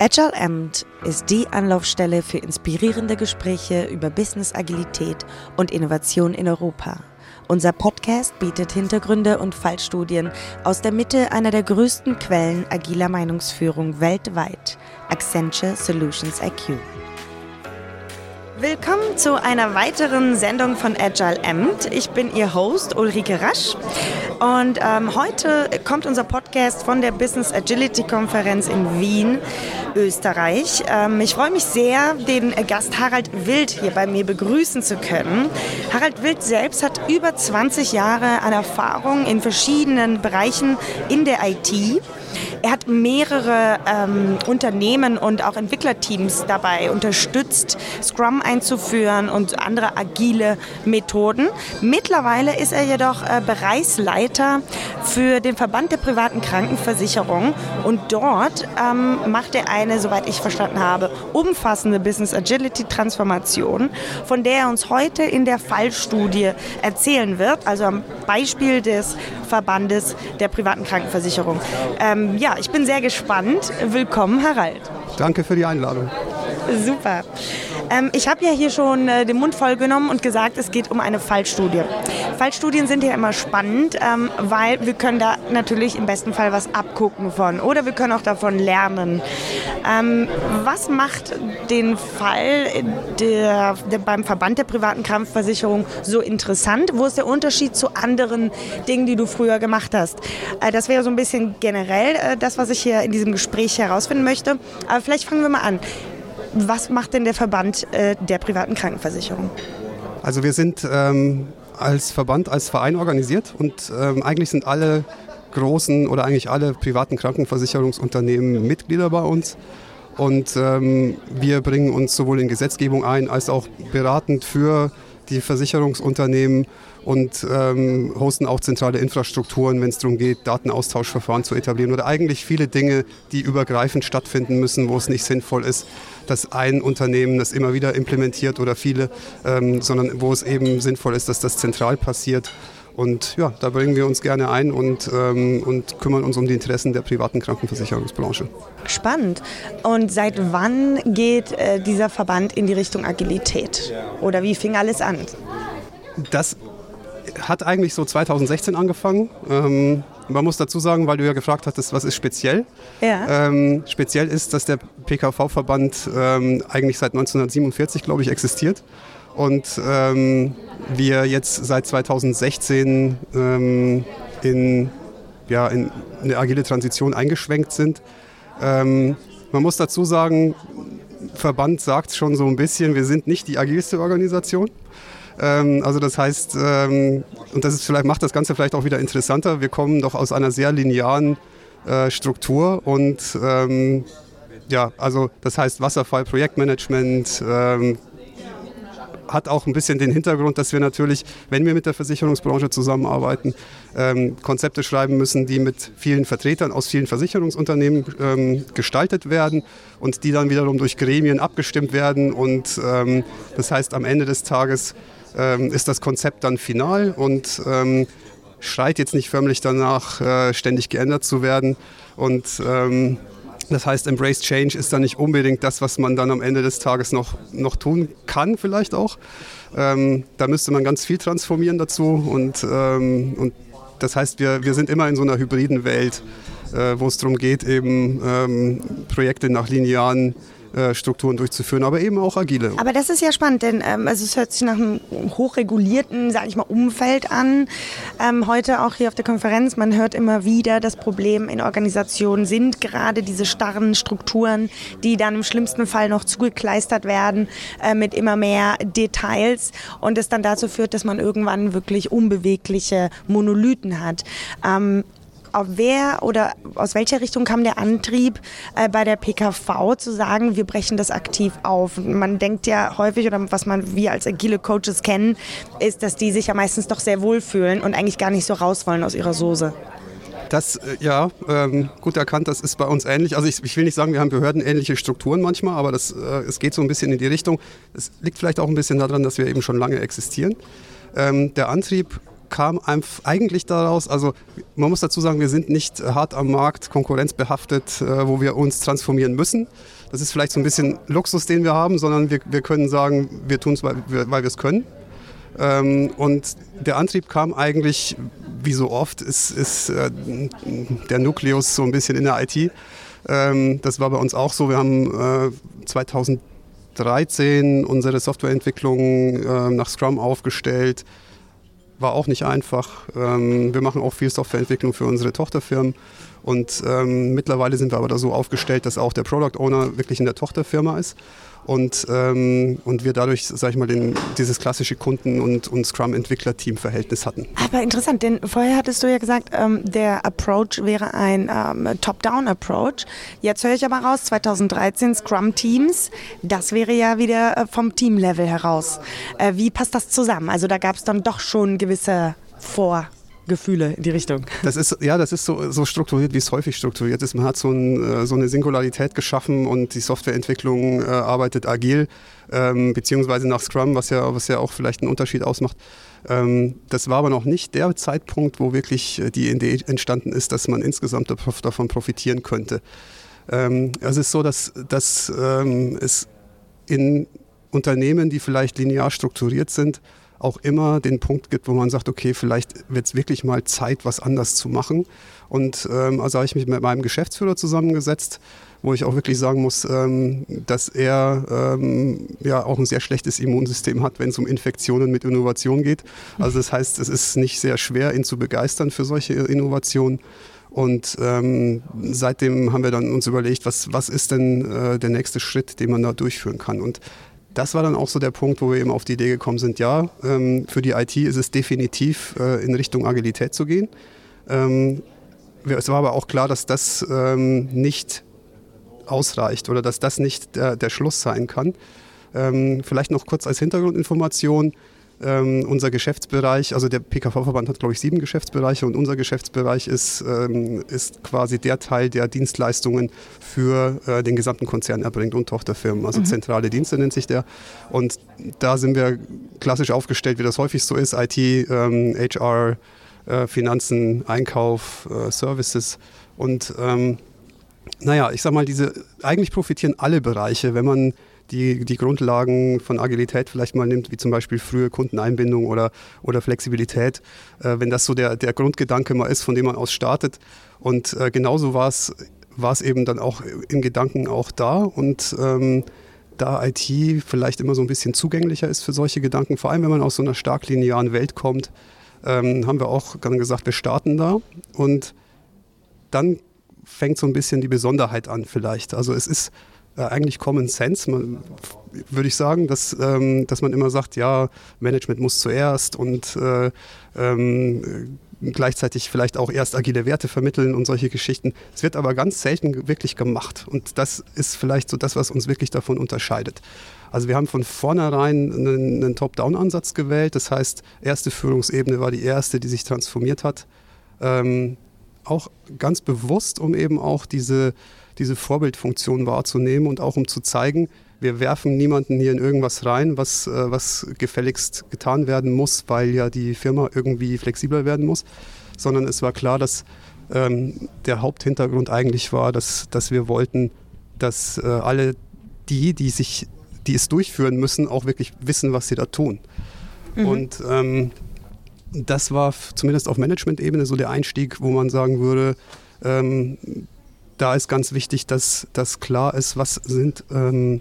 Agile Amt ist die Anlaufstelle für inspirierende Gespräche über Business Agilität und Innovation in Europa. Unser Podcast bietet Hintergründe und Fallstudien aus der Mitte einer der größten Quellen agiler Meinungsführung weltweit, Accenture Solutions IQ. Willkommen zu einer weiteren Sendung von Agile Amt. Ich bin Ihr Host Ulrike Rasch und ähm, heute kommt unser Podcast von der Business Agility Konferenz in Wien, Österreich. Ähm, ich freue mich sehr, den Gast Harald Wild hier bei mir begrüßen zu können. Harald Wild selbst hat über 20 Jahre an Erfahrung in verschiedenen Bereichen in der IT. Er hat mehrere ähm, Unternehmen und auch Entwicklerteams dabei unterstützt, Scrum einzuführen und andere agile Methoden. Mittlerweile ist er jedoch äh, Bereichsleiter für den Verband der privaten Krankenversicherung und dort ähm, macht er eine, soweit ich verstanden habe, umfassende Business Agility Transformation, von der er uns heute in der Fallstudie erzählen wird, also am Beispiel des Verbandes der privaten Krankenversicherung. Ähm, ja, ich bin sehr gespannt. Willkommen, Harald. Danke für die Einladung. Super. Ähm, ich habe ja hier schon äh, den Mund voll genommen und gesagt, es geht um eine Fallstudie. Fallstudien sind ja immer spannend, ähm, weil wir können da natürlich im besten Fall was abgucken von oder wir können auch davon lernen. Ähm, was macht den Fall der, der beim Verband der privaten Krankenversicherung so interessant? Wo ist der Unterschied zu anderen Dingen, die du früher gemacht hast? Äh, das wäre so ein bisschen generell äh, das, was ich hier in diesem Gespräch herausfinden möchte. Aber vielleicht fangen wir mal an. Was macht denn der Verband äh, der privaten Krankenversicherung? Also wir sind ähm, als Verband, als Verein organisiert und ähm, eigentlich sind alle großen oder eigentlich alle privaten Krankenversicherungsunternehmen Mitglieder bei uns. Und ähm, wir bringen uns sowohl in Gesetzgebung ein als auch beratend für die Versicherungsunternehmen und ähm, hosten auch zentrale Infrastrukturen, wenn es darum geht, Datenaustauschverfahren zu etablieren oder eigentlich viele Dinge, die übergreifend stattfinden müssen, wo es nicht sinnvoll ist, dass ein Unternehmen das immer wieder implementiert oder viele, ähm, sondern wo es eben sinnvoll ist, dass das zentral passiert. Und ja, da bringen wir uns gerne ein und, ähm, und kümmern uns um die Interessen der privaten Krankenversicherungsbranche. Spannend. Und seit wann geht äh, dieser Verband in die Richtung Agilität? Oder wie fing alles an? Das hat eigentlich so 2016 angefangen. Ähm, man muss dazu sagen, weil du ja gefragt hattest, was ist speziell? Ja. Ähm, speziell ist, dass der PKV-Verband ähm, eigentlich seit 1947, glaube ich, existiert. Und ähm, wir jetzt seit 2016 ähm, in, ja, in eine agile Transition eingeschwenkt sind. Ähm, man muss dazu sagen, Verband sagt schon so ein bisschen, wir sind nicht die agilste Organisation. Ähm, also das heißt, ähm, und das ist vielleicht, macht das Ganze vielleicht auch wieder interessanter, wir kommen doch aus einer sehr linearen äh, Struktur und ähm, ja, also das heißt Wasserfall, Projektmanagement, ähm, hat auch ein bisschen den Hintergrund, dass wir natürlich, wenn wir mit der Versicherungsbranche zusammenarbeiten, ähm, Konzepte schreiben müssen, die mit vielen Vertretern aus vielen Versicherungsunternehmen ähm, gestaltet werden und die dann wiederum durch Gremien abgestimmt werden. Und ähm, das heißt, am Ende des Tages ähm, ist das Konzept dann final und ähm, schreit jetzt nicht förmlich danach, äh, ständig geändert zu werden. Und ähm, das heißt, Embrace Change ist dann nicht unbedingt das, was man dann am Ende des Tages noch, noch tun kann, vielleicht auch. Ähm, da müsste man ganz viel transformieren dazu. Und, ähm, und das heißt, wir, wir sind immer in so einer hybriden Welt, äh, wo es darum geht, eben ähm, Projekte nach linearen Strukturen durchzuführen, aber eben auch agile. Aber das ist ja spannend, denn ähm, also es hört sich nach einem hochregulierten, sage ich mal, Umfeld an. Ähm, heute auch hier auf der Konferenz, man hört immer wieder, das Problem in Organisationen sind gerade diese starren Strukturen, die dann im schlimmsten Fall noch zugekleistert werden äh, mit immer mehr Details und es dann dazu führt, dass man irgendwann wirklich unbewegliche Monolithen hat. Ähm, wer oder aus welcher Richtung kam der Antrieb äh, bei der PKV zu sagen, wir brechen das aktiv auf? Man denkt ja häufig oder was man wir als agile Coaches kennen, ist, dass die sich ja meistens doch sehr wohlfühlen und eigentlich gar nicht so raus wollen aus ihrer Soße. Das, äh, ja, ähm, gut erkannt, das ist bei uns ähnlich. Also ich, ich, will nicht sagen, wir haben behördenähnliche Strukturen manchmal, aber das, äh, es geht so ein bisschen in die Richtung. Es liegt vielleicht auch ein bisschen daran, dass wir eben schon lange existieren. Ähm, der Antrieb kam eigentlich daraus, also man muss dazu sagen, wir sind nicht hart am Markt konkurrenzbehaftet, äh, wo wir uns transformieren müssen. Das ist vielleicht so ein bisschen Luxus, den wir haben, sondern wir, wir können sagen, wir tun es, weil wir es können. Ähm, und der Antrieb kam eigentlich, wie so oft, ist, ist äh, der Nukleus so ein bisschen in der IT. Ähm, das war bei uns auch so. Wir haben äh, 2013 unsere Softwareentwicklung äh, nach Scrum aufgestellt. War auch nicht einfach. Ähm, wir machen auch viel Softwareentwicklung für unsere Tochterfirmen. Und ähm, mittlerweile sind wir aber da so aufgestellt, dass auch der Product Owner wirklich in der Tochterfirma ist und, ähm, und wir dadurch, sag ich mal, den, dieses klassische Kunden- und, und Scrum-Entwickler-Team-Verhältnis hatten. Aber interessant, denn vorher hattest du ja gesagt, ähm, der Approach wäre ein ähm, Top-Down-Approach. Jetzt höre ich aber raus, 2013 Scrum-Teams, das wäre ja wieder äh, vom Team-Level heraus. Äh, wie passt das zusammen? Also da gab es dann doch schon gewisse Vor- Gefühle in die Richtung. Das ist, ja, das ist so, so strukturiert, wie es häufig strukturiert ist. Man hat so, ein, äh, so eine Singularität geschaffen und die Softwareentwicklung äh, arbeitet agil, ähm, beziehungsweise nach Scrum, was ja, was ja auch vielleicht einen Unterschied ausmacht. Ähm, das war aber noch nicht der Zeitpunkt, wo wirklich äh, die Idee entstanden ist, dass man insgesamt davon profitieren könnte. Ähm, es ist so, dass, dass ähm, es in Unternehmen, die vielleicht linear strukturiert sind, auch immer den Punkt gibt, wo man sagt, okay, vielleicht wird es wirklich mal Zeit, was anders zu machen. Und ähm, also habe ich mich mit meinem Geschäftsführer zusammengesetzt, wo ich auch wirklich sagen muss, ähm, dass er ähm, ja auch ein sehr schlechtes Immunsystem hat, wenn es um Infektionen mit Innovation geht. Also das heißt, es ist nicht sehr schwer, ihn zu begeistern für solche Innovationen. Und ähm, seitdem haben wir dann uns überlegt, was, was ist denn äh, der nächste Schritt, den man da durchführen kann. Und das war dann auch so der Punkt, wo wir eben auf die Idee gekommen sind, ja, ähm, für die IT ist es definitiv äh, in Richtung Agilität zu gehen. Ähm, es war aber auch klar, dass das ähm, nicht ausreicht oder dass das nicht der, der Schluss sein kann. Ähm, vielleicht noch kurz als Hintergrundinformation. Ähm, unser Geschäftsbereich, also der PKV-Verband hat, glaube ich, sieben Geschäftsbereiche und unser Geschäftsbereich ist, ähm, ist quasi der Teil, der Dienstleistungen für äh, den gesamten Konzern erbringt und Tochterfirmen. Also mhm. zentrale Dienste nennt sich der. Und da sind wir klassisch aufgestellt, wie das häufig so ist: IT, ähm, HR, äh, Finanzen, Einkauf, äh, Services. Und ähm, naja, ich sag mal, diese, eigentlich profitieren alle Bereiche, wenn man die, die Grundlagen von Agilität vielleicht mal nimmt, wie zum Beispiel frühe Kundeneinbindung oder, oder Flexibilität, äh, wenn das so der, der Grundgedanke mal ist, von dem man aus startet. Und äh, genauso war es eben dann auch im Gedanken auch da und ähm, da IT vielleicht immer so ein bisschen zugänglicher ist für solche Gedanken, vor allem wenn man aus so einer stark linearen Welt kommt, ähm, haben wir auch dann gesagt, wir starten da und dann fängt so ein bisschen die Besonderheit an vielleicht. Also es ist äh, eigentlich Common Sense, man, würde ich sagen, dass, ähm, dass man immer sagt, ja, Management muss zuerst und äh, ähm, gleichzeitig vielleicht auch erst agile Werte vermitteln und solche Geschichten. Es wird aber ganz selten wirklich gemacht und das ist vielleicht so das, was uns wirklich davon unterscheidet. Also wir haben von vornherein einen, einen Top-Down-Ansatz gewählt, das heißt, erste Führungsebene war die erste, die sich transformiert hat. Ähm, auch ganz bewusst, um eben auch diese diese Vorbildfunktion wahrzunehmen und auch um zu zeigen, wir werfen niemanden hier in irgendwas rein, was, äh, was gefälligst getan werden muss, weil ja die Firma irgendwie flexibler werden muss, sondern es war klar, dass ähm, der Haupthintergrund eigentlich war, dass, dass wir wollten, dass äh, alle die, die sich, die es durchführen müssen, auch wirklich wissen, was sie da tun. Mhm. Und ähm, das war zumindest auf Management-Ebene so der Einstieg, wo man sagen würde, ähm, da ist ganz wichtig, dass, dass klar ist, was sind, ähm,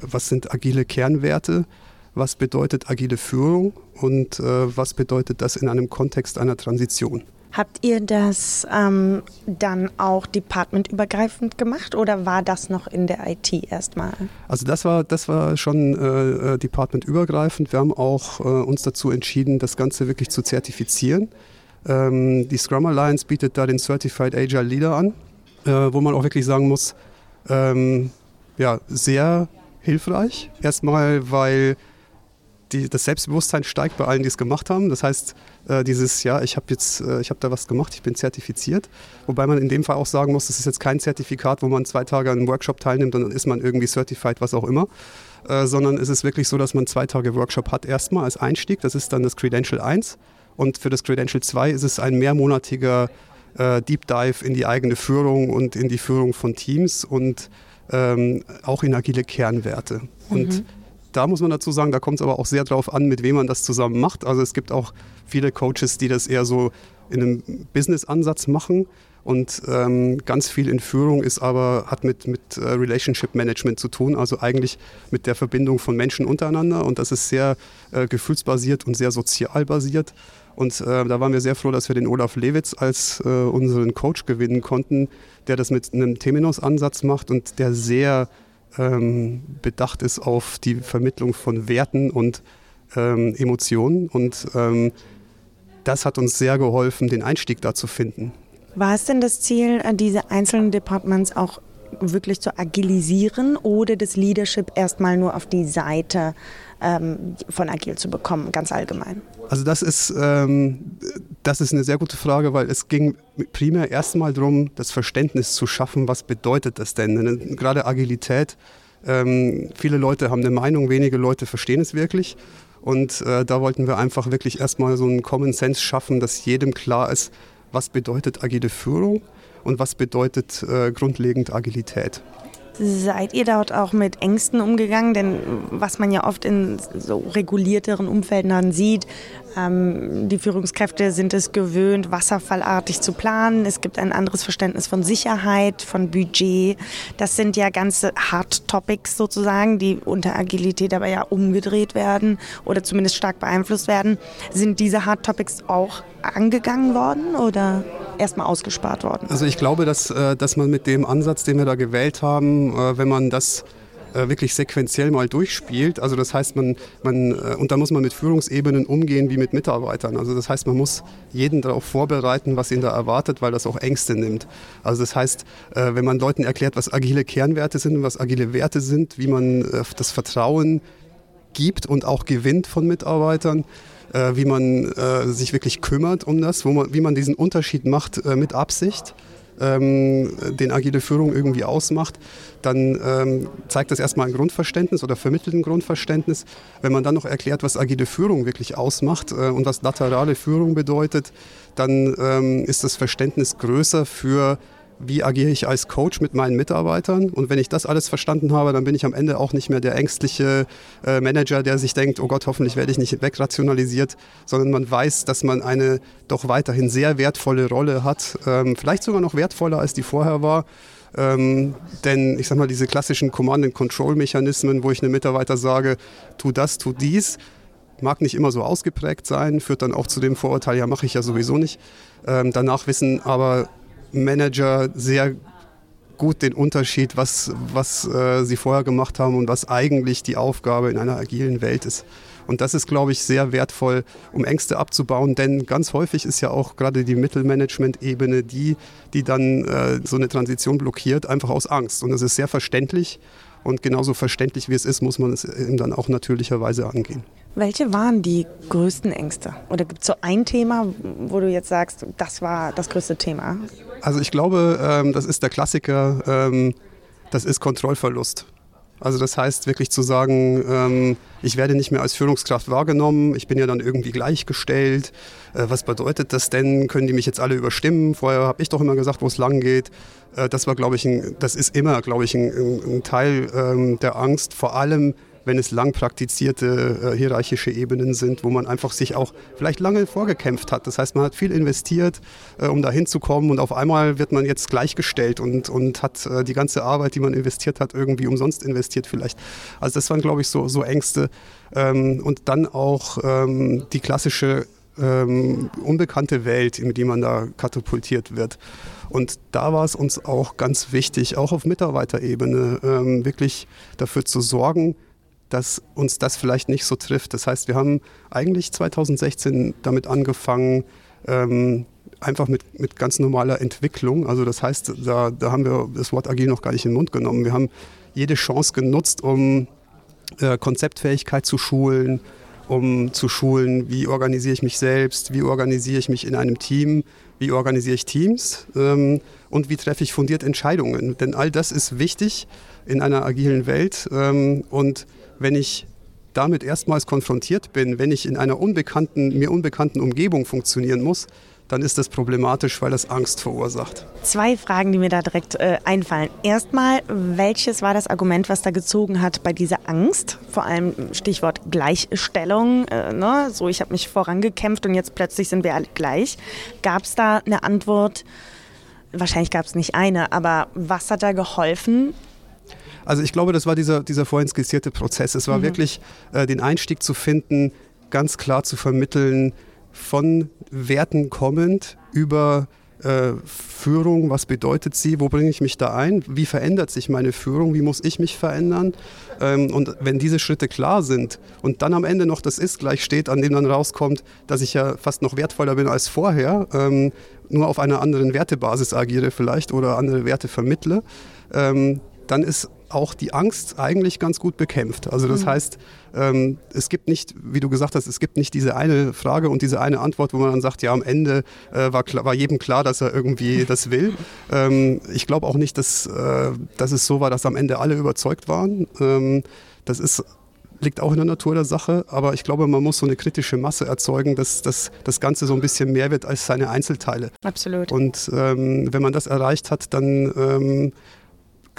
was sind agile Kernwerte, was bedeutet agile Führung und äh, was bedeutet das in einem Kontext einer Transition. Habt ihr das ähm, dann auch departmentübergreifend gemacht oder war das noch in der IT erstmal? Also das war, das war schon äh, äh, departmentübergreifend. Wir haben auch äh, uns dazu entschieden, das Ganze wirklich zu zertifizieren. Ähm, die Scrum Alliance bietet da den Certified Agile Leader an äh, wo man auch wirklich sagen muss, ähm, ja, sehr hilfreich. Erstmal, weil die, das Selbstbewusstsein steigt bei allen, die es gemacht haben. Das heißt, äh, dieses, ja, ich habe jetzt, äh, ich habe da was gemacht, ich bin zertifiziert. Wobei man in dem Fall auch sagen muss, das ist jetzt kein Zertifikat, wo man zwei Tage an einem Workshop teilnimmt und dann ist man irgendwie certified, was auch immer. Äh, sondern es ist wirklich so, dass man zwei Tage Workshop hat erstmal als Einstieg. Das ist dann das Credential 1. Und für das Credential 2 ist es ein mehrmonatiger äh, Deep Dive in die eigene Führung und in die Führung von Teams und ähm, auch in agile Kernwerte. Mhm. Und da muss man dazu sagen, da kommt es aber auch sehr darauf an, mit wem man das zusammen macht. Also es gibt auch viele Coaches, die das eher so in einem Business-Ansatz machen. Und ähm, ganz viel in Führung ist aber, hat mit, mit äh, Relationship Management zu tun, also eigentlich mit der Verbindung von Menschen untereinander. Und das ist sehr äh, gefühlsbasiert und sehr sozial basiert. Und äh, da waren wir sehr froh, dass wir den Olaf Lewitz als äh, unseren Coach gewinnen konnten, der das mit einem Temenos-Ansatz macht und der sehr ähm, bedacht ist auf die Vermittlung von Werten und ähm, Emotionen. Und ähm, das hat uns sehr geholfen, den Einstieg da zu finden. War es denn das Ziel, äh, diese einzelnen Departments auch wirklich zu agilisieren oder das Leadership erstmal nur auf die Seite ähm, von Agil zu bekommen, ganz allgemein? Also das ist, ähm, das ist eine sehr gute Frage, weil es ging primär erstmal darum, das Verständnis zu schaffen, was bedeutet das denn? Gerade Agilität, ähm, viele Leute haben eine Meinung, wenige Leute verstehen es wirklich. Und äh, da wollten wir einfach wirklich erstmal so einen Common Sense schaffen, dass jedem klar ist, was bedeutet agile Führung und was bedeutet äh, grundlegend Agilität. Seid ihr dort auch mit Ängsten umgegangen? Denn was man ja oft in so regulierteren Umfelden dann sieht, ähm, die Führungskräfte sind es gewöhnt, wasserfallartig zu planen. Es gibt ein anderes Verständnis von Sicherheit, von Budget. Das sind ja ganze Hard Topics sozusagen, die unter Agilität aber ja umgedreht werden oder zumindest stark beeinflusst werden. Sind diese Hard Topics auch angegangen worden oder erstmal ausgespart worden? Also ich glaube, dass, äh, dass man mit dem Ansatz, den wir da gewählt haben, äh, wenn man das äh, wirklich sequenziell mal durchspielt. Also das heißt, man, man, und da muss man mit Führungsebenen umgehen wie mit Mitarbeitern. Also das heißt, man muss jeden darauf vorbereiten, was ihn da erwartet, weil das auch Ängste nimmt. Also das heißt, wenn man Leuten erklärt, was agile Kernwerte sind und was agile Werte sind, wie man das Vertrauen gibt und auch gewinnt von Mitarbeitern, äh, wie man äh, sich wirklich kümmert um das, wo man, wie man diesen Unterschied macht äh, mit Absicht. Ähm, den agile Führung irgendwie ausmacht, dann ähm, zeigt das erstmal ein Grundverständnis oder vermittelt ein Grundverständnis. Wenn man dann noch erklärt, was agile Führung wirklich ausmacht äh, und was laterale Führung bedeutet, dann ähm, ist das Verständnis größer für wie agiere ich als Coach mit meinen Mitarbeitern. Und wenn ich das alles verstanden habe, dann bin ich am Ende auch nicht mehr der ängstliche äh, Manager, der sich denkt, oh Gott, hoffentlich werde ich nicht wegrationalisiert, sondern man weiß, dass man eine doch weiterhin sehr wertvolle Rolle hat, ähm, vielleicht sogar noch wertvoller, als die vorher war. Ähm, denn ich sage mal, diese klassischen Command-and-Control-Mechanismen, wo ich einem Mitarbeiter sage, tu das, tu dies, mag nicht immer so ausgeprägt sein, führt dann auch zu dem Vorurteil, ja, mache ich ja sowieso nicht. Ähm, danach wissen aber Manager sehr gut den Unterschied, was, was äh, sie vorher gemacht haben und was eigentlich die Aufgabe in einer agilen Welt ist. Und das ist, glaube ich, sehr wertvoll, um Ängste abzubauen, denn ganz häufig ist ja auch gerade die Mittelmanagement-Ebene die, die dann äh, so eine Transition blockiert, einfach aus Angst. Und das ist sehr verständlich und genauso verständlich wie es ist, muss man es eben dann auch natürlicherweise angehen. Welche waren die größten Ängste? Oder gibt es so ein Thema, wo du jetzt sagst, das war das größte Thema? Also ich glaube, ähm, das ist der Klassiker, ähm, das ist Kontrollverlust. Also das heißt wirklich zu sagen, ähm, ich werde nicht mehr als Führungskraft wahrgenommen, ich bin ja dann irgendwie gleichgestellt. Äh, was bedeutet das denn? Können die mich jetzt alle überstimmen? Vorher habe ich doch immer gesagt, wo es lang geht. Äh, das war, glaube ich, ein, das ist immer, glaube ich, ein, ein Teil ähm, der Angst, vor allem wenn es lang praktizierte äh, hierarchische Ebenen sind, wo man einfach sich auch vielleicht lange vorgekämpft hat. Das heißt, man hat viel investiert, äh, um da hinzukommen und auf einmal wird man jetzt gleichgestellt und, und hat äh, die ganze Arbeit, die man investiert hat, irgendwie umsonst investiert vielleicht. Also das waren, glaube ich, so, so Ängste. Ähm, und dann auch ähm, die klassische ähm, unbekannte Welt, in die man da katapultiert wird. Und da war es uns auch ganz wichtig, auch auf Mitarbeiterebene, ähm, wirklich dafür zu sorgen, dass uns das vielleicht nicht so trifft. Das heißt, wir haben eigentlich 2016 damit angefangen, ähm, einfach mit, mit ganz normaler Entwicklung. Also das heißt, da, da haben wir das Wort agil noch gar nicht in den Mund genommen. Wir haben jede Chance genutzt, um äh, Konzeptfähigkeit zu schulen, um zu schulen, wie organisiere ich mich selbst, wie organisiere ich mich in einem Team, wie organisiere ich Teams ähm, und wie treffe ich fundiert Entscheidungen. Denn all das ist wichtig in einer agilen Welt. Ähm, und wenn ich damit erstmals konfrontiert bin, wenn ich in einer unbekannten, mir unbekannten Umgebung funktionieren muss, dann ist das problematisch, weil das Angst verursacht. Zwei Fragen, die mir da direkt äh, einfallen. Erstmal, welches war das Argument, was da gezogen hat bei dieser Angst? Vor allem Stichwort Gleichstellung. Äh, ne? So, ich habe mich vorangekämpft und jetzt plötzlich sind wir alle gleich. Gab es da eine Antwort? Wahrscheinlich gab es nicht eine, aber was hat da geholfen? Also ich glaube, das war dieser, dieser vorhin skizzierte Prozess. Es war mhm. wirklich äh, den Einstieg zu finden, ganz klar zu vermitteln, von Werten kommend über äh, Führung, was bedeutet sie, wo bringe ich mich da ein, wie verändert sich meine Führung, wie muss ich mich verändern. Ähm, und wenn diese Schritte klar sind und dann am Ende noch das Ist gleich steht, an dem dann rauskommt, dass ich ja fast noch wertvoller bin als vorher, ähm, nur auf einer anderen Wertebasis agiere vielleicht oder andere Werte vermittle, ähm, dann ist auch die Angst eigentlich ganz gut bekämpft. Also das mhm. heißt, ähm, es gibt nicht, wie du gesagt hast, es gibt nicht diese eine Frage und diese eine Antwort, wo man dann sagt, ja, am Ende äh, war, war, jedem klar, dass er irgendwie das will. Ähm, ich glaube auch nicht, dass, äh, dass es so war, dass am Ende alle überzeugt waren. Ähm, das ist liegt auch in der Natur der Sache, aber ich glaube, man muss so eine kritische Masse erzeugen, dass, dass das Ganze so ein bisschen mehr wird als seine Einzelteile. Absolut. Und ähm, wenn man das erreicht hat, dann ähm,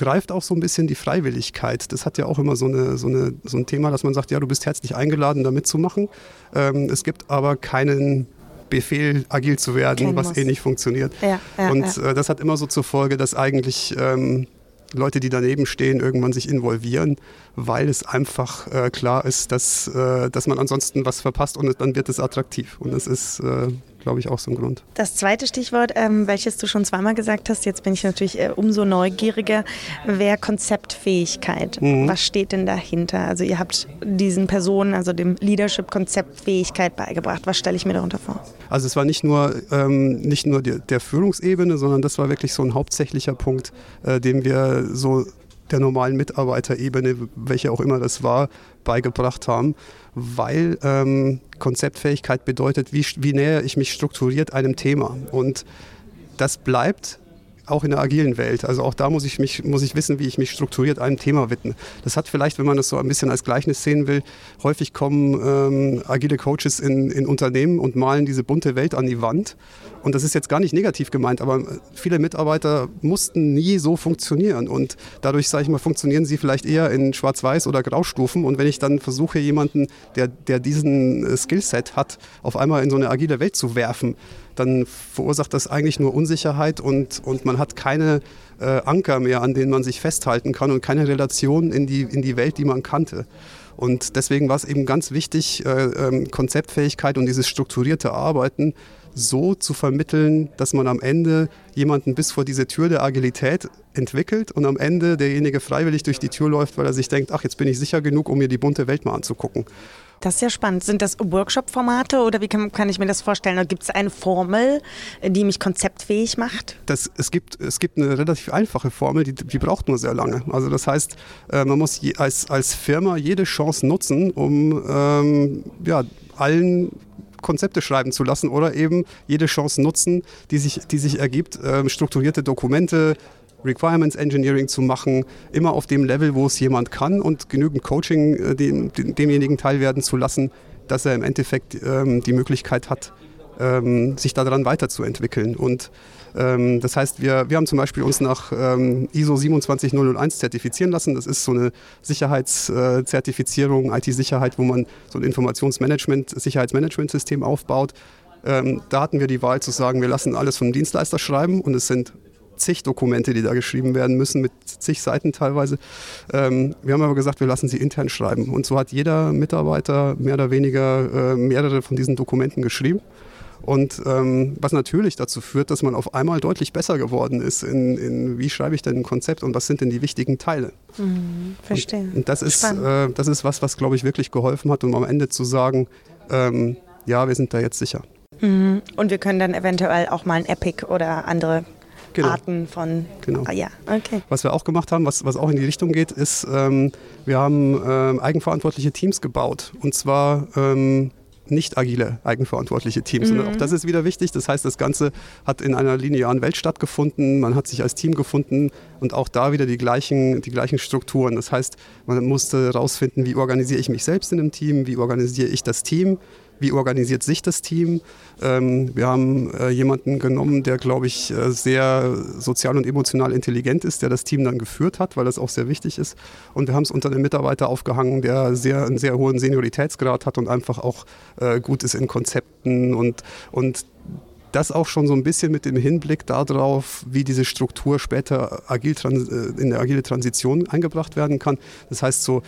greift auch so ein bisschen die Freiwilligkeit. Das hat ja auch immer so, eine, so, eine, so ein Thema, dass man sagt, ja, du bist herzlich eingeladen, da mitzumachen. Ähm, es gibt aber keinen Befehl, agil zu werden, Kein was muss. eh nicht funktioniert. Ja, ja, und ja. Äh, das hat immer so zur Folge, dass eigentlich ähm, Leute, die daneben stehen, irgendwann sich involvieren, weil es einfach äh, klar ist, dass, äh, dass man ansonsten was verpasst und dann wird es attraktiv. Und das ist, äh, glaube ich, auch so ein Grund. Das zweite Stichwort, ähm, welches du schon zweimal gesagt hast, jetzt bin ich natürlich äh, umso neugieriger, wäre Konzeptfähigkeit. Mhm. Was steht denn dahinter? Also ihr habt diesen Personen, also dem Leadership Konzeptfähigkeit beigebracht. Was stelle ich mir darunter vor? Also es war nicht nur, ähm, nicht nur die, der Führungsebene, sondern das war wirklich so ein hauptsächlicher Punkt, äh, den wir so der normalen Mitarbeiterebene, welche auch immer das war, beigebracht haben, weil ähm, Konzeptfähigkeit bedeutet, wie, wie näher ich mich strukturiert einem Thema. Und das bleibt auch in der agilen Welt. Also auch da muss ich, mich, muss ich wissen, wie ich mich strukturiert einem Thema widme. Das hat vielleicht, wenn man das so ein bisschen als Gleichnis sehen will, häufig kommen ähm, agile Coaches in, in Unternehmen und malen diese bunte Welt an die Wand. Und das ist jetzt gar nicht negativ gemeint, aber viele Mitarbeiter mussten nie so funktionieren. Und dadurch, sage ich mal, funktionieren sie vielleicht eher in Schwarz-Weiß oder Graustufen. Und wenn ich dann versuche, jemanden, der, der diesen äh, Skillset hat, auf einmal in so eine agile Welt zu werfen, dann verursacht das eigentlich nur Unsicherheit und, und man hat keine äh, Anker mehr, an denen man sich festhalten kann und keine Relation in die, in die Welt, die man kannte. Und deswegen war es eben ganz wichtig, äh, ähm, Konzeptfähigkeit und dieses strukturierte Arbeiten so zu vermitteln, dass man am Ende jemanden bis vor diese Tür der Agilität entwickelt und am Ende derjenige freiwillig durch die Tür läuft, weil er sich denkt, ach, jetzt bin ich sicher genug, um mir die bunte Welt mal anzugucken. Das ist ja spannend. Sind das Workshop-Formate oder wie kann, kann, ich mir das vorstellen? Gibt es eine Formel, die mich konzeptfähig macht? Das, es, gibt, es gibt eine relativ einfache Formel, die, die braucht nur sehr lange. Also das heißt, äh, man muss je, als, als Firma jede Chance nutzen, um ähm, ja, allen Konzepte schreiben zu lassen oder eben jede Chance nutzen, die sich, die sich ergibt, ähm, strukturierte Dokumente, Requirements Engineering zu machen, immer auf dem Level, wo es jemand kann und genügend Coaching äh, dem, demjenigen teilwerden zu lassen, dass er im Endeffekt ähm, die Möglichkeit hat, ähm, sich daran weiterzuentwickeln. Und ähm, das heißt, wir, wir haben zum Beispiel uns nach ähm, ISO 27001 zertifizieren lassen. Das ist so eine Sicherheitszertifizierung, IT-Sicherheit, wo man so ein Informationsmanagement, Sicherheitsmanagementsystem aufbaut. Ähm, da hatten wir die Wahl zu sagen, wir lassen alles vom Dienstleister schreiben und es sind zig Dokumente, die da geschrieben werden müssen, mit zig Seiten teilweise. Ähm, wir haben aber gesagt, wir lassen sie intern schreiben. Und so hat jeder Mitarbeiter mehr oder weniger äh, mehrere von diesen Dokumenten geschrieben. Und ähm, was natürlich dazu führt, dass man auf einmal deutlich besser geworden ist in, in wie schreibe ich denn ein Konzept und was sind denn die wichtigen Teile. Mhm, verstehe. Und, und das, ist, äh, das ist was, was, glaube ich, wirklich geholfen hat, um am Ende zu sagen, ähm, ja, wir sind da jetzt sicher. Mhm. Und wir können dann eventuell auch mal ein Epic oder andere genau. Arten von. Genau. Ah, ja, okay. Was wir auch gemacht haben, was, was auch in die Richtung geht, ist, ähm, wir haben ähm, eigenverantwortliche Teams gebaut. Und zwar ähm, nicht agile, eigenverantwortliche Teams. Mhm. Und auch das ist wieder wichtig. Das heißt, das Ganze hat in einer linearen Welt stattgefunden. Man hat sich als Team gefunden und auch da wieder die gleichen, die gleichen Strukturen. Das heißt, man musste herausfinden, wie organisiere ich mich selbst in einem Team, wie organisiere ich das Team, wie organisiert sich das Team. Ähm, wir haben äh, jemanden genommen, der, glaube ich, äh, sehr sozial und emotional intelligent ist, der das Team dann geführt hat, weil das auch sehr wichtig ist. Und wir haben es unter einem Mitarbeiter aufgehangen, der sehr, einen sehr hohen Senioritätsgrad hat und einfach auch äh, gut ist in Konzepten und, und das auch schon so ein bisschen mit dem Hinblick darauf, wie diese Struktur später agil, äh, in der agile Transition eingebracht werden kann. Das heißt so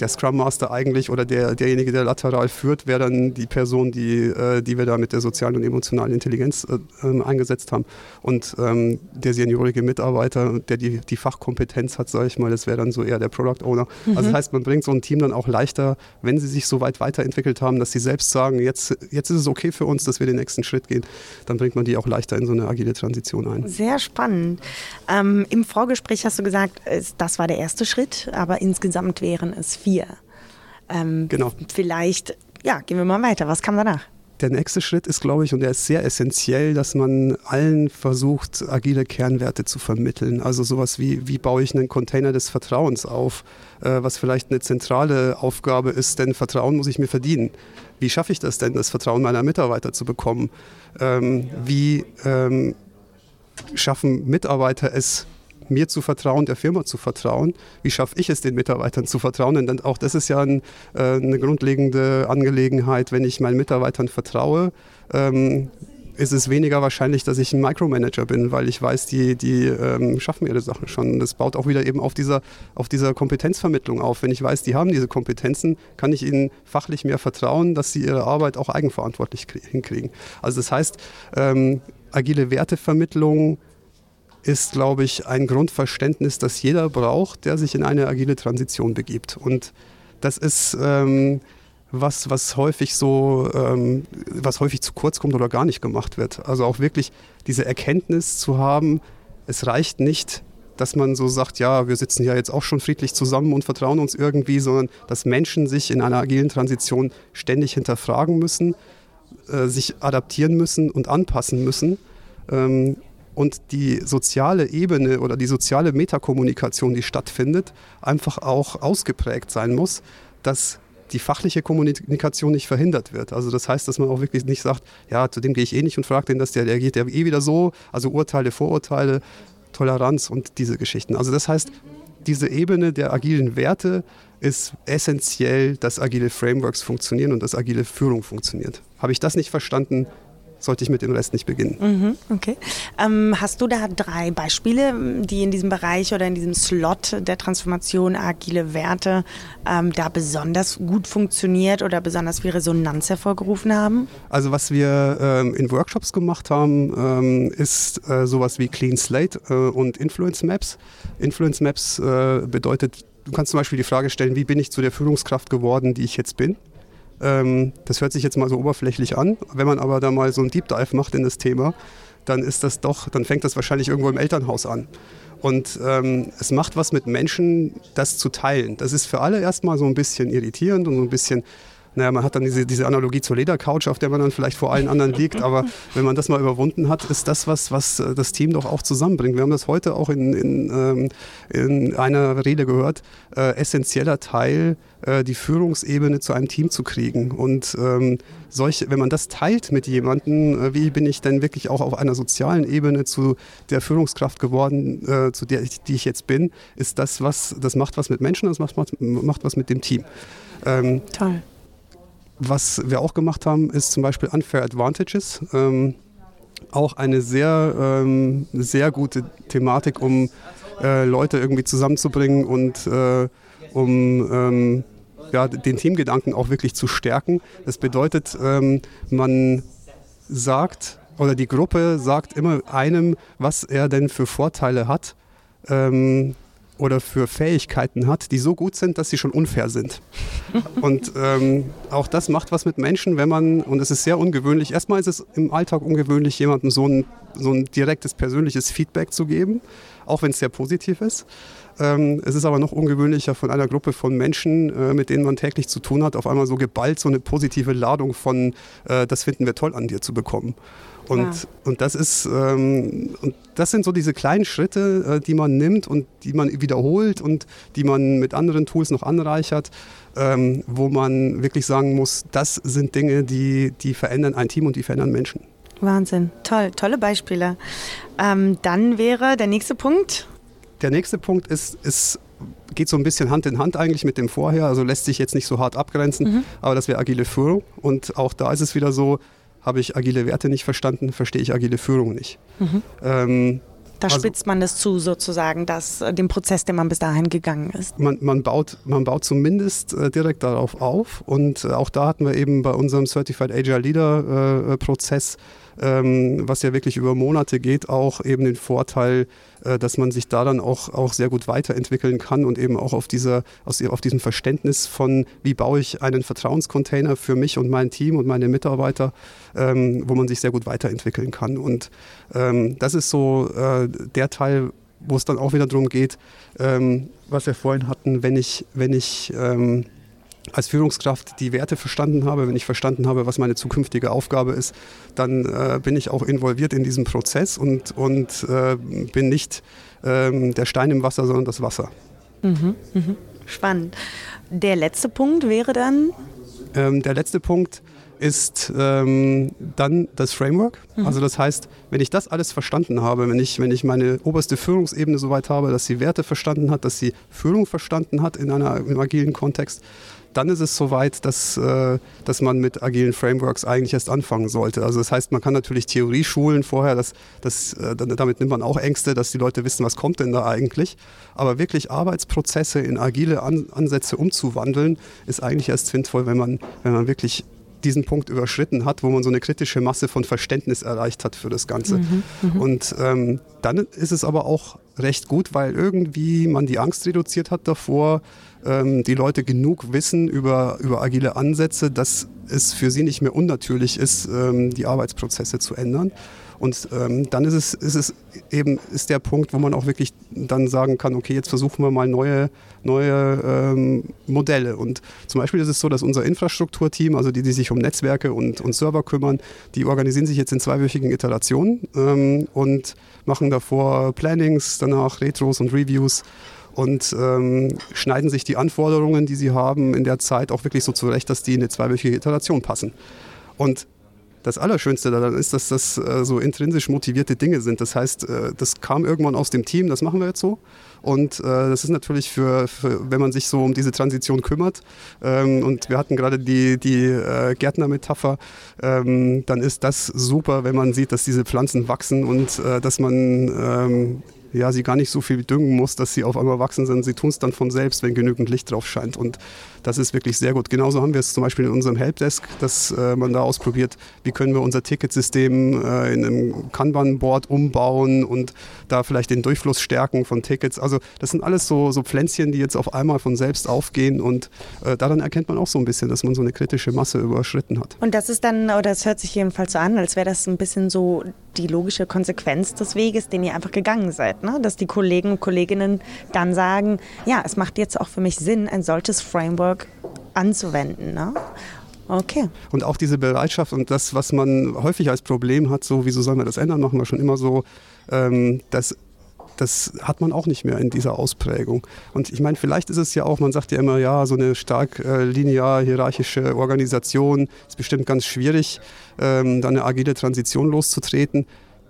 der Scrum Master eigentlich oder der, derjenige, der lateral führt, wäre dann die Person, die, äh, die wir da mit der sozialen und emotionalen Intelligenz äh, ähm, eingesetzt haben. Und ähm, der seniorige Mitarbeiter, der die, die Fachkompetenz hat, sage ich mal, das wäre dann so eher der Product Owner. Mhm. Also das heißt, man bringt so ein Team dann auch leichter, wenn sie sich so weit weiterentwickelt haben, dass sie selbst sagen, jetzt, jetzt ist es okay für uns, dass wir den nächsten Schritt gehen, dann bringt man die auch leichter in so eine agile Transition ein. Sehr spannend. Ähm, Im Vorgespräch hast du gesagt, das war der erste Schritt, aber insgesamt wären es vier. Ähm, genau. Vielleicht, ja, gehen wir mal weiter. Was kam danach? Der nächste Schritt ist, glaube ich, und der ist sehr essentiell, dass man allen versucht, agile Kernwerte zu vermitteln. Also sowas wie, wie baue ich einen Container des Vertrauens auf, äh, was vielleicht eine zentrale Aufgabe ist, denn Vertrauen muss ich mir verdienen. Wie schaffe ich das denn, das Vertrauen meiner Mitarbeiter zu bekommen? Ähm, wie ähm, schaffen Mitarbeiter es, mir zu vertrauen, der Firma zu vertrauen. Wie schaffe ich es, den Mitarbeitern zu vertrauen? Denn auch das ist ja ein, äh, eine grundlegende Angelegenheit. Wenn ich meinen Mitarbeitern vertraue, ähm, ist es weniger wahrscheinlich, dass ich ein Micromanager bin, weil ich weiß, die, die ähm, schaffen ihre Sachen schon. Das baut auch wieder eben auf dieser, auf dieser Kompetenzvermittlung auf. Wenn ich weiß, die haben diese Kompetenzen, kann ich ihnen fachlich mehr vertrauen, dass sie ihre Arbeit auch eigenverantwortlich hinkriegen. Also das heißt, ähm, agile Wertevermittlung ist, glaube ich, ein Grundverständnis, das jeder braucht, der sich in eine agile Transition begibt. Und das ist ähm, was, was häufig so, ähm, was häufig zu kurz kommt oder gar nicht gemacht wird. Also auch wirklich diese Erkenntnis zu haben, es reicht nicht, dass man so sagt, ja, wir sitzen ja jetzt auch schon friedlich zusammen und vertrauen uns irgendwie, sondern dass Menschen sich in einer agilen Transition ständig hinterfragen müssen, äh, sich adaptieren müssen und anpassen müssen. Ähm, und die soziale Ebene oder die soziale Metakommunikation, die stattfindet, einfach auch ausgeprägt sein muss, dass die fachliche Kommunikation nicht verhindert wird. Also das heißt, dass man auch wirklich nicht sagt, ja, zu dem gehe ich eh nicht und frage den, dass der, der geht ja eh wieder so. Also Urteile, Vorurteile, Toleranz und diese Geschichten. Also das heißt, diese Ebene der agilen Werte ist essentiell, dass agile Frameworks funktionieren und dass agile Führung funktioniert. Habe ich das nicht verstanden, sollte ich mit dem Rest nicht beginnen. Mhm, okay. Ähm, hast du da drei Beispiele, die in diesem Bereich oder in diesem Slot der Transformation agile Werte ähm, da besonders gut funktioniert oder besonders viel Resonanz hervorgerufen haben? Also was wir ähm, in Workshops gemacht haben, ähm, ist äh, sowas wie Clean Slate äh, und Influence Maps. Influence Maps äh, bedeutet, du kannst zum Beispiel die Frage stellen, wie bin ich zu der Führungskraft geworden, die ich jetzt bin? Ähm, das hört sich jetzt mal so oberflächlich an. Wenn man aber da mal so einen Deep Dive macht in das Thema, dann ist das doch, dann fängt das wahrscheinlich irgendwo im Elternhaus an. Und ähm, es macht was mit Menschen, das zu teilen. Das ist für alle erstmal so ein bisschen irritierend und so ein bisschen naja, man hat dann diese, diese Analogie zur Ledercouch, auf der man dann vielleicht vor allen anderen liegt, aber wenn man das mal überwunden hat, ist das was, was äh, das Team doch auch zusammenbringt. Wir haben das heute auch in, in, ähm, in einer Rede gehört, äh, essentieller Teil, äh, die Führungsebene zu einem Team zu kriegen. Und ähm, solche, wenn man das teilt mit jemandem, äh, wie bin ich denn wirklich auch auf einer sozialen Ebene zu der Führungskraft geworden, äh, zu der ich, die ich jetzt bin, ist das was, das macht was mit Menschen, das macht, macht was mit dem Team. Ähm, Toll. Was wir auch gemacht haben, ist zum Beispiel Unfair Advantages. Ähm, auch eine sehr, ähm, sehr gute Thematik, um äh, Leute irgendwie zusammenzubringen und äh, um ähm, ja, den Teamgedanken auch wirklich zu stärken. Das bedeutet, ähm, man sagt oder die Gruppe sagt immer einem, was er denn für Vorteile hat ähm, oder für Fähigkeiten hat, die so gut sind, dass sie schon unfair sind. und ähm, auch das macht was mit Menschen, wenn man, und es ist sehr ungewöhnlich, erstmal ist es im Alltag ungewöhnlich, jemandem so ein so ein direktes persönliches Feedback zu geben, auch wenn es sehr positiv ist. Ähm, es ist aber noch ungewöhnlicher, von einer Gruppe von Menschen, äh, mit denen man täglich zu tun hat, auf einmal so geballt so eine positive Ladung von, äh, das finden wir toll an dir zu bekommen. Und, ja. und, das ist, ähm, und das sind so diese kleinen Schritte, äh, die man nimmt und die man wiederholt und die man mit anderen Tools noch anreichert, ähm, wo man wirklich sagen muss, das sind Dinge, die, die verändern ein Team und die verändern Menschen. Wahnsinn, toll, tolle Beispiele. Ähm, dann wäre der nächste Punkt. Der nächste Punkt ist, ist geht so ein bisschen Hand in Hand eigentlich mit dem vorher, also lässt sich jetzt nicht so hart abgrenzen, mhm. aber das wäre agile Führung. Und auch da ist es wieder so, habe ich agile Werte nicht verstanden, verstehe ich agile Führung nicht. Mhm. Ähm, da also, spitzt man das zu, sozusagen, dass, äh, dem Prozess, den man bis dahin gegangen ist. Man, man, baut, man baut zumindest äh, direkt darauf auf. Und äh, auch da hatten wir eben bei unserem Certified Agile Leader äh, Prozess ähm, was ja wirklich über Monate geht, auch eben den Vorteil, äh, dass man sich da dann auch, auch sehr gut weiterentwickeln kann und eben auch auf, dieser, aus, auf diesem Verständnis von, wie baue ich einen Vertrauenscontainer für mich und mein Team und meine Mitarbeiter, ähm, wo man sich sehr gut weiterentwickeln kann. Und ähm, das ist so äh, der Teil, wo es dann auch wieder darum geht, ähm, was wir vorhin hatten, wenn ich, wenn ich ähm, als Führungskraft die Werte verstanden habe, wenn ich verstanden habe, was meine zukünftige Aufgabe ist, dann äh, bin ich auch involviert in diesem Prozess und, und äh, bin nicht ähm, der Stein im Wasser, sondern das Wasser. Mhm, mh. Spannend. Der letzte Punkt wäre dann? Ähm, der letzte Punkt ist ähm, dann das Framework. Mhm. Also das heißt, wenn ich das alles verstanden habe, wenn ich, wenn ich meine oberste Führungsebene soweit habe, dass sie Werte verstanden hat, dass sie Führung verstanden hat in einer, im agilen Kontext, dann ist es soweit, dass, äh, dass man mit agilen Frameworks eigentlich erst anfangen sollte. Also das heißt, man kann natürlich Theorie schulen vorher, dass, dass, äh, damit nimmt man auch Ängste, dass die Leute wissen, was kommt denn da eigentlich. Aber wirklich Arbeitsprozesse in agile An Ansätze umzuwandeln, ist eigentlich erst sinnvoll, wenn man, wenn man wirklich diesen Punkt überschritten hat, wo man so eine kritische Masse von Verständnis erreicht hat für das Ganze. Mhm, mhm. und ähm, dann ist es aber auch recht gut, weil irgendwie man die Angst reduziert hat davor, ähm, die Leute genug wissen über, über agile Ansätze, dass es für sie nicht mehr unnatürlich ist, ähm, die Arbeitsprozesse zu ändern. Und ähm, dann ist es, ist es eben ist der Punkt, wo man auch wirklich dann sagen kann, okay, jetzt versuchen wir mal neue, neue ähm, Modelle. Und zum Beispiel ist es so, dass unser Infrastrukturteam, also die, die sich um Netzwerke und, und Server kümmern, die organisieren sich jetzt in zweiwöchigen Iterationen ähm, und machen davor Plannings, danach Retros und Reviews und ähm, schneiden sich die Anforderungen, die sie haben, in der Zeit auch wirklich so zurecht, dass die in eine zweiwöchige Iteration passen. Und das Allerschönste daran ist, dass das äh, so intrinsisch motivierte Dinge sind. Das heißt, äh, das kam irgendwann aus dem Team, das machen wir jetzt so. Und äh, das ist natürlich für, für, wenn man sich so um diese Transition kümmert, ähm, und wir hatten gerade die, die äh, Gärtner-Metapher, ähm, dann ist das super, wenn man sieht, dass diese Pflanzen wachsen und äh, dass man ähm, ja, sie gar nicht so viel düngen muss, dass sie auf einmal wachsen sind. Sie tun es dann von selbst, wenn genügend Licht drauf scheint. Und das ist wirklich sehr gut. Genauso haben wir es zum Beispiel in unserem Helpdesk, dass äh, man da ausprobiert, wie können wir unser Ticketsystem äh, in einem Kanban-Board umbauen und da vielleicht den Durchfluss stärken von Tickets. Also das sind alles so, so Pflänzchen, die jetzt auf einmal von selbst aufgehen und äh, daran erkennt man auch so ein bisschen, dass man so eine kritische Masse überschritten hat. Und das ist dann, oder es hört sich jedenfalls so an, als wäre das ein bisschen so die logische Konsequenz des Weges, den ihr einfach gegangen seid. Ne? Dass die Kollegen und Kolleginnen dann sagen, ja, es macht jetzt auch für mich Sinn, ein solches Framework anzuwenden. Ne? Okay. Und auch diese Bereitschaft und das, was man häufig als Problem hat, so wieso sollen wir das ändern, machen wir schon immer so, ähm, dass das hat man auch nicht mehr in dieser Ausprägung. Und ich meine, vielleicht ist es ja auch, man sagt ja immer, ja, so eine stark äh, linear hierarchische Organisation ist bestimmt ganz schwierig, ähm, da eine agile Transition loszutreten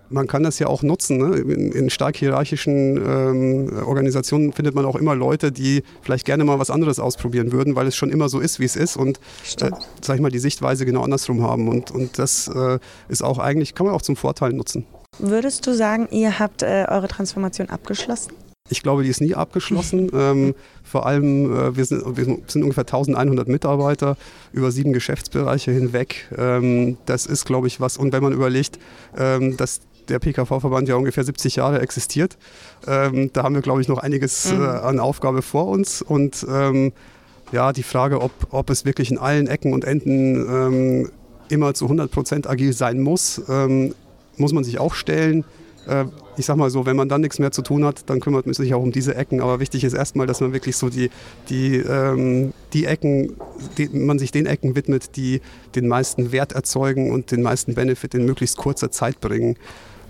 man kann das ja auch nutzen. Ne? In, in, stark hierarchischen ähm, Organisationen findet man auch immer Leute, die vielleicht gerne mal was anderes ausprobieren würden, weil es schon immer so ist, wie es ist und äh, sag ich mal die Sichtweise genau andersrum haben. Und, und das äh, ist auch eigentlich, kann man auch zum Vorteil nutzen. Würdest du sagen, ihr habt äh, eure Transformation abgeschlossen? Ich glaube, die ist nie abgeschlossen. ähm, vor allem, äh, wir, sind, wir, sind, ungefähr 1100 Mitarbeiter über sieben Geschäftsbereiche hinweg. Ähm, das ist, glaube ich, was. Und wenn man überlegt, ähm, dass der PKV-Verband ja ungefähr 70 Jahre existiert. Ähm, da haben wir, glaube ich, noch einiges mhm. äh, an Aufgabe vor uns. Und ähm, ja, die Frage, ob, ob es wirklich in allen Ecken und Enden ähm, immer zu 100 Prozent agil sein muss, muss man sich auch stellen. Äh, ich sag mal so, wenn man dann nichts mehr zu tun hat, dann kümmert man sich auch um diese Ecken. Aber wichtig ist erstmal, dass man wirklich so die, die, ähm, die Ecken, die, man sich den Ecken widmet, die den meisten Wert erzeugen und den meisten Benefit in möglichst kurzer Zeit bringen.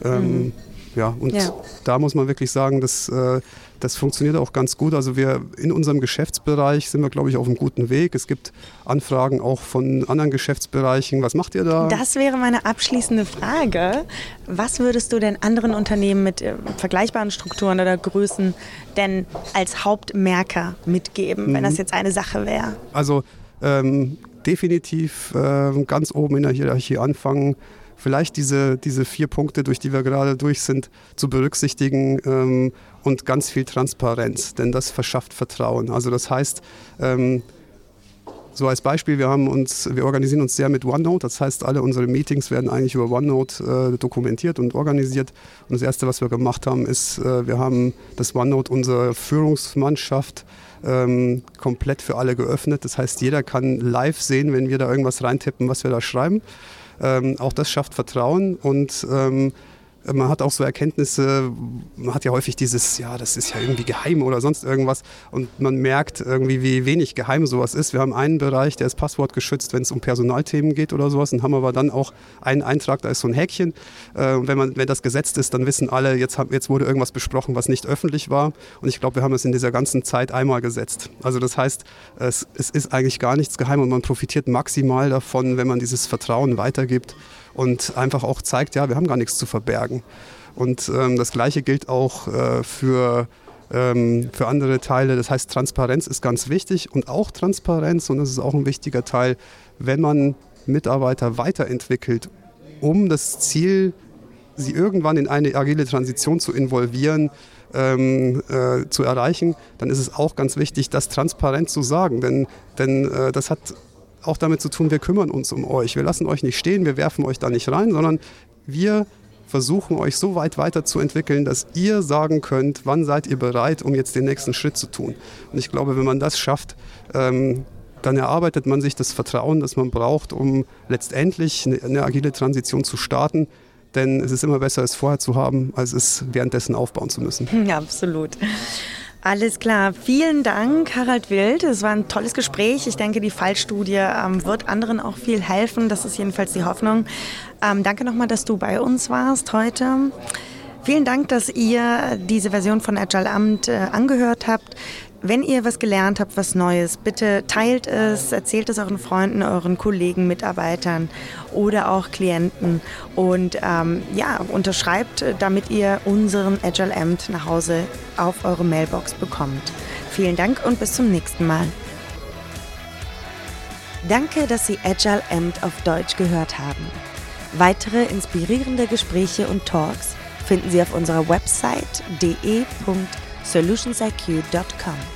Ähm, mhm. Ja, und ja. da muss man wirklich sagen, dass äh, das funktioniert auch ganz gut. Also wir in unserem Geschäftsbereich sind wir, glaube ich, auf einem guten Weg. Es gibt Anfragen auch von anderen Geschäftsbereichen. Was macht ihr da? Das wäre meine abschließende Frage. Was würdest du denn anderen Unternehmen mit äh, vergleichbaren Strukturen oder Größen denn als Hauptmerker mitgeben, mhm. wenn das mhm. jetzt eine Sache wäre? Also ähm, definitiv äh, ganz oben in der Hierarchie anfangen vielleicht diese, diese vier Punkte, durch die wir gerade durch sind, zu berücksichtigen ähm, und ganz viel Transparenz, denn das verschafft Vertrauen. Also das heißt, ähm, so als Beispiel, wir haben uns, wir organisieren uns sehr mit OneNote. Das heißt, alle unsere Meetings werden eigentlich über OneNote äh, dokumentiert und organisiert. Und das erste, was wir gemacht haben, ist, äh, wir haben das OneNote unserer Führungsmannschaft ähm, komplett für alle geöffnet. Das heißt, jeder kann live sehen, wenn wir da irgendwas reintippen, was wir da schreiben. Ähm, auch das schafft Vertrauen und ähm, man hat auch so Erkenntnisse, man hat ja häufig dieses, ja, das ist ja irgendwie geheim oder sonst irgendwas. Und man merkt irgendwie, wie wenig geheim sowas ist. Wir haben einen Bereich, der ist passwortgeschützt, wenn es um Personalthemen geht oder sowas. Und haben aber dann auch einen Eintrag, da ist so ein Häkchen. Äh, wenn, man, wenn das gesetzt ist, dann wissen alle, jetzt, haben, jetzt wurde irgendwas besprochen, was nicht öffentlich war. Und ich glaube, wir haben es in dieser ganzen Zeit einmal gesetzt. Also das heißt, es, es ist eigentlich gar nichts geheim und man profitiert maximal davon, wenn man dieses Vertrauen weitergibt und einfach auch zeigt, ja, wir haben gar nichts zu verbergen. Und ähm, das Gleiche gilt auch äh, für, ähm, für andere Teile. Das heißt, Transparenz ist ganz wichtig und auch Transparenz, und das ist auch ein wichtiger Teil, wenn man Mitarbeiter weiterentwickelt, um das Ziel, sie irgendwann in eine agile Transition zu involvieren, ähm, äh, zu erreichen, dann ist es auch ganz wichtig, das transparent zu sagen. Denn, denn äh, das hat auch damit zu tun, wir kümmern uns um euch. Wir lassen euch nicht stehen, wir werfen euch da nicht rein, sondern wir versuchen euch so weit weiterzuentwickeln, dass ihr sagen könnt, wann seid ihr bereit, um jetzt den nächsten Schritt zu tun. Und ich glaube, wenn man das schafft, ähm, dann erarbeitet man sich das Vertrauen, das man braucht, um letztendlich eine, eine agile Transition zu starten. Denn es ist immer besser, es vorher zu haben, als es währenddessen aufbauen zu müssen. Ja, absolut. Alles klar. Vielen Dank, Harald Wild. Es war ein tolles Gespräch. Ich denke, die Fallstudie ähm, wird anderen auch viel helfen. Das ist jedenfalls die Hoffnung. Ähm, danke nochmal, dass du bei uns warst heute. Vielen Dank, dass ihr diese Version von Agile Amt äh, angehört habt. Wenn ihr was gelernt habt, was Neues, bitte teilt es, erzählt es euren Freunden, euren Kollegen, Mitarbeitern oder auch Klienten und ähm, ja, unterschreibt, damit ihr unseren Agile Amt nach Hause auf eure Mailbox bekommt. Vielen Dank und bis zum nächsten Mal. Danke, dass Sie Agile Amt auf Deutsch gehört haben. Weitere inspirierende Gespräche und Talks finden Sie auf unserer Website de.solutionsIQ.com.